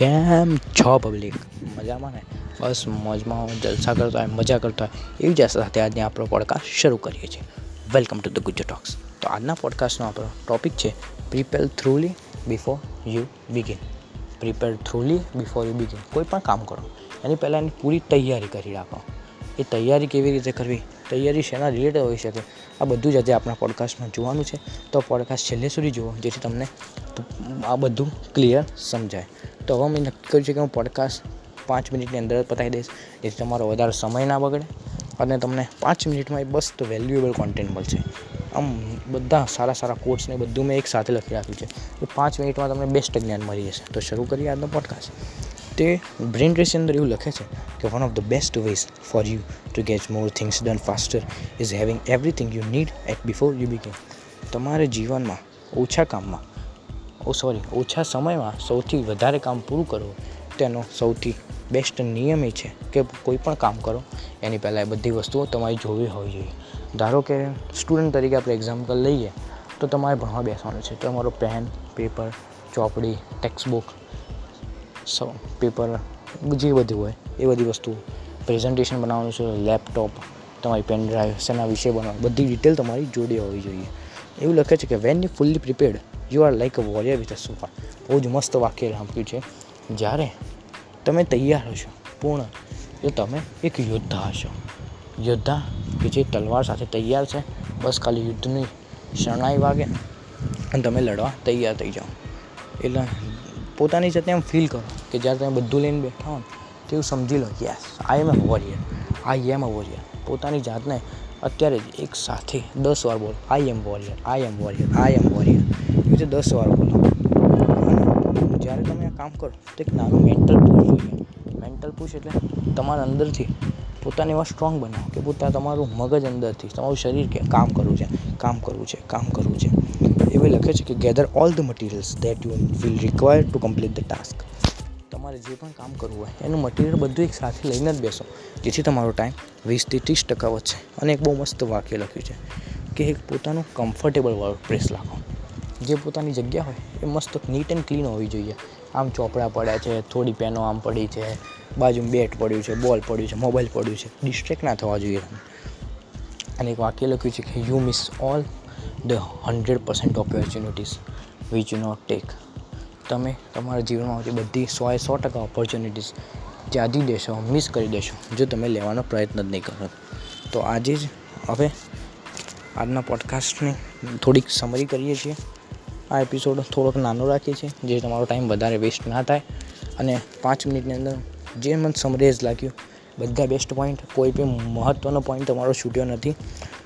કેમ છો પબ્લિક મજામાં ને? બસ મોજમાં જલસા કરતા હોય, મજા કરતા હોય. એવી જ સાથે આજની આપણો પોડકાસ્ટ શરૂ કરીએ છીએ. Welcome to the Gujar talks તો આજના પોડકાસ્ટનો આપણો ટોપિક છે prepare thoroughly before you begin prepare thoroughly before you begin કોઈ પણ કામ કરો. એની પહેલાં એની પૂરી તૈયારી કરી રાખો. એ તૈયારી કેવી રીતે કરવી? તૈયારી શેના રિલેટેડ હોઈ શકે? આ બધું જ આજે આપણા પોડકાસ્ટમાં જોવાનું છે. તો પોડકાસ્ટ છેલ્લે સુધી જુઓ, જેથી તમને આ બધું ક્લિયર સમજાય. તો હવે મેં નક્કી કર્યું છે કે હું પોડકાસ્ટ પાંચ મિનિટની અંદર જ પતાવી દઈશ, જેથી તમારો વધારે સમય ના બગડે અને તમને પાંચ મિનિટમાં એ બસ્ત વેલ્યુએબલ કોન્ટેન્ટ મળશે. આમ બધા સારા સારા કોર્સને બધું મેં એક સાથે લખી રાખ્યું છે. એ પાંચ મિનિટમાં તમને બેસ્ટ જ્ઞાન મળી જશે. તો શરૂ કરીએ આજનો પોડકાસ્ટ તે બ્રેન રેસની અંદર એવું લખે છે કે one of the best ways for you to get more things done faster is having everything you need at before you begin તમારે જીવનમાં ઓછા કામમાં, ઓ સોરી ઓછા સમયમાં સૌથી વધારે કામ પૂરું કરવું તેનો સૌથી બેસ્ટ નિયમ એ છે કે કોઈ પણ કામ કરો, એની પહેલાં એ બધી વસ્તુઓ તમારી જોવી હોવી જોઈએ. ધારો કે સ્ટુડન્ટ તરીકે આપણે એક્ઝામ્પલ લઈએ, તો તમારે ભણવા બેસવાનું છે. તમારો પેન પેપર ચોપડી ટેક્સ્ટ બુક પેપર જે બધું હોય, એ બધી વસ્તુઓ પ્રેઝન્ટેશન બનાવવાનું છે લેપટોપ તમારી પેન ડ્રાઈવ શેના વિશે બનાવવા બધી ડિટેલ તમારી જોડે હોવી જોઈએ. એવું લખે છે કે when you fully prepared you are like a warrior with a super બહુ જ મસ્ત વાક્ય રાખ્યું છે. જ્યારે તમે તૈયાર હશો, પૂર્ણ, તો તમે એક યોદ્ધા હશો. યોદ્ધા કે જે તલવાર સાથે તૈયાર છે, બસ ખાલી યુદ્ધની શરણાઈ વાગે અને તમે લડવા તૈયાર થઈ જાઓ. એટલે પોતાની જાતે એમ ફીલ કરો. કે જ્યારે તમે બધું લઈને બેઠા હો ને તેવું સમજી લો yes I am a warrior I am a warrior પોતાની જાતને અત્યારે જ એક સાથે દસ વાર બોલો I am warrior I am warrior I am warrior એવી રીતે દસ વાર બોલો. અને જ્યારે તમે આ કામ કરો, તો એક નાનું મેન્ટલ પુશ જોઈએ મેન્ટલ પુશ એટલે તમારા અંદરથી પોતાને એવા સ્ટ્રોંગ બનાવો કે પોતા તમારું મગજ અંદરથી, તમારું શરીર કે કામ કરવું છે, કામ કરવું છે, કામ કરવું છે. એવું લખે છે કે gather all the materials that you will require to complete the task તમારે જે પણ કામ કરવું હોય, એનું મટીરિયલ બધું એક સાથે લઈને જ બેસો. જેથી તમારો ટાઈમ વીસથી ત્રીસ ટકા વધશે. અને એક બહુ મસ્ત વાક્ય લખ્યું છે કે એક પોતાનું કમ્ફર્ટેબલ વર્ક પ્રેસ રાખો. જે પોતાની જગ્યા હોય, એ મસ્ત નીટ એન્ડ ક્લીન હોવી જોઈએ. આમ ચોપડા પડ્યા છે, થોડી પેનો આમ પડી છે, બાજુમાં બેટ પડ્યું છે બોલ પડ્યું છે મોબાઈલ પડ્યું છે. ડિસ્ટ્રેક્ટ ના થવા જોઈએ અને એક વાક્ય લખ્યું છે કે you miss all the hundred percent opportunities which you not take તમે તમારા જીવનમાં આવતી બધી સોએ સો ટકા ઓપોર્ચ્યુનિટીઝ ત્યાગી દેશો મિસ કરી દેશો, જો તમે લેવાનો પ્રયત્ન જ નહીં કરો. તો આજે જ હવે આજના પોડકાસ્ટની થોડીક સમરી કરીએ છીએ. આ એપિસોડ થોડોક નાનો રાખીએ છીએ, જે તમારો ટાઈમ વધારે વેસ્ટ ના થાય. અને પાંચ મિનિટની અંદર જે મને સમરેજ લાગ્યું, બધા બેસ્ટ પોઈન્ટ કોઈ બી મહત્ત્વનો પોઈન્ટ તમારો છૂટ્યો નથી,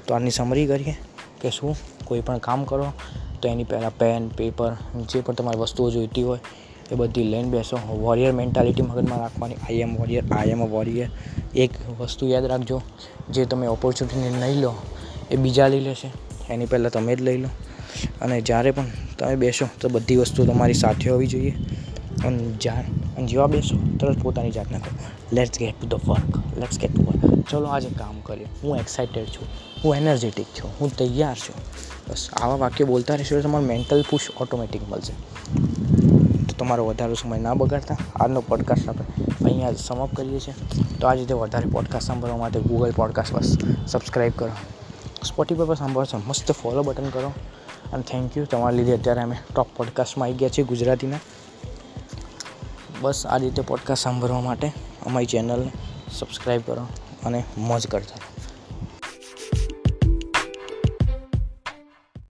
તો આની સમરી કરીએ કે શું કોઈ પણ કામ કરો તો એની પહેલાં પેન, પેપર, જે પણ તમારી વસ્તુઓ જોઈતી હોય, એ બધી લઈને બેસો. વોરિયર મેન્ટાલિટી મગજમાં રાખવાની. આઈ am warrior I am a warrior એક વસ્તુ યાદ રાખજો, જે તમે ઓપોર્ચ્યુનિટી નહીં લો, એ બીજા લઈ લેશે. એની પહેલાં તમે જ લઈ લો. અને જ્યારે પણ તમે બેસો, તો બધી વસ્તુ તમારી સાથે હોવી જોઈએ. અને જ્યાં, અને જેવા બેસો, તરત પોતાની જાતને કહો. Let's get to the work let's get to work ચલો આજે કામ કરીએ. હું એક્સાઇટેડ છું. હું એનર્જેટિક છું. હું તૈયાર છું. બસ આવા વાક્ય બોલતા રહેશો તો તમારું મેન્ટલ પુશ ઓટોમેટિક મળશે. તો તમારો વધારે સમય ના બગાડતા. આજનો પોડકાસ્ટ આપણે અહીંયા સમાપ્ત કરીએ છીએ. તો આ રીતે વધારે પોડકાસ્ટ સાંભળવા માટે ગૂગલ પોડકાસ્ટ બસ સબસ્ક્રાઈબ કરો. સ્પોટીફાઈ પર સાંભળશો મસ્ત ફોલો બટન કરો. અને થેન્ક યુ તમારા લીધે અત્યારે અમે ટોપ પોડકાસ્ટમાં આવી ગયા છીએ ગુજરાતીના. બસ આ રીતે પોડકાસ્ટ સાંભળવા માટે અમારી ચેનલને સબસ્ક્રાઈબ કરો અને મોજ કરતા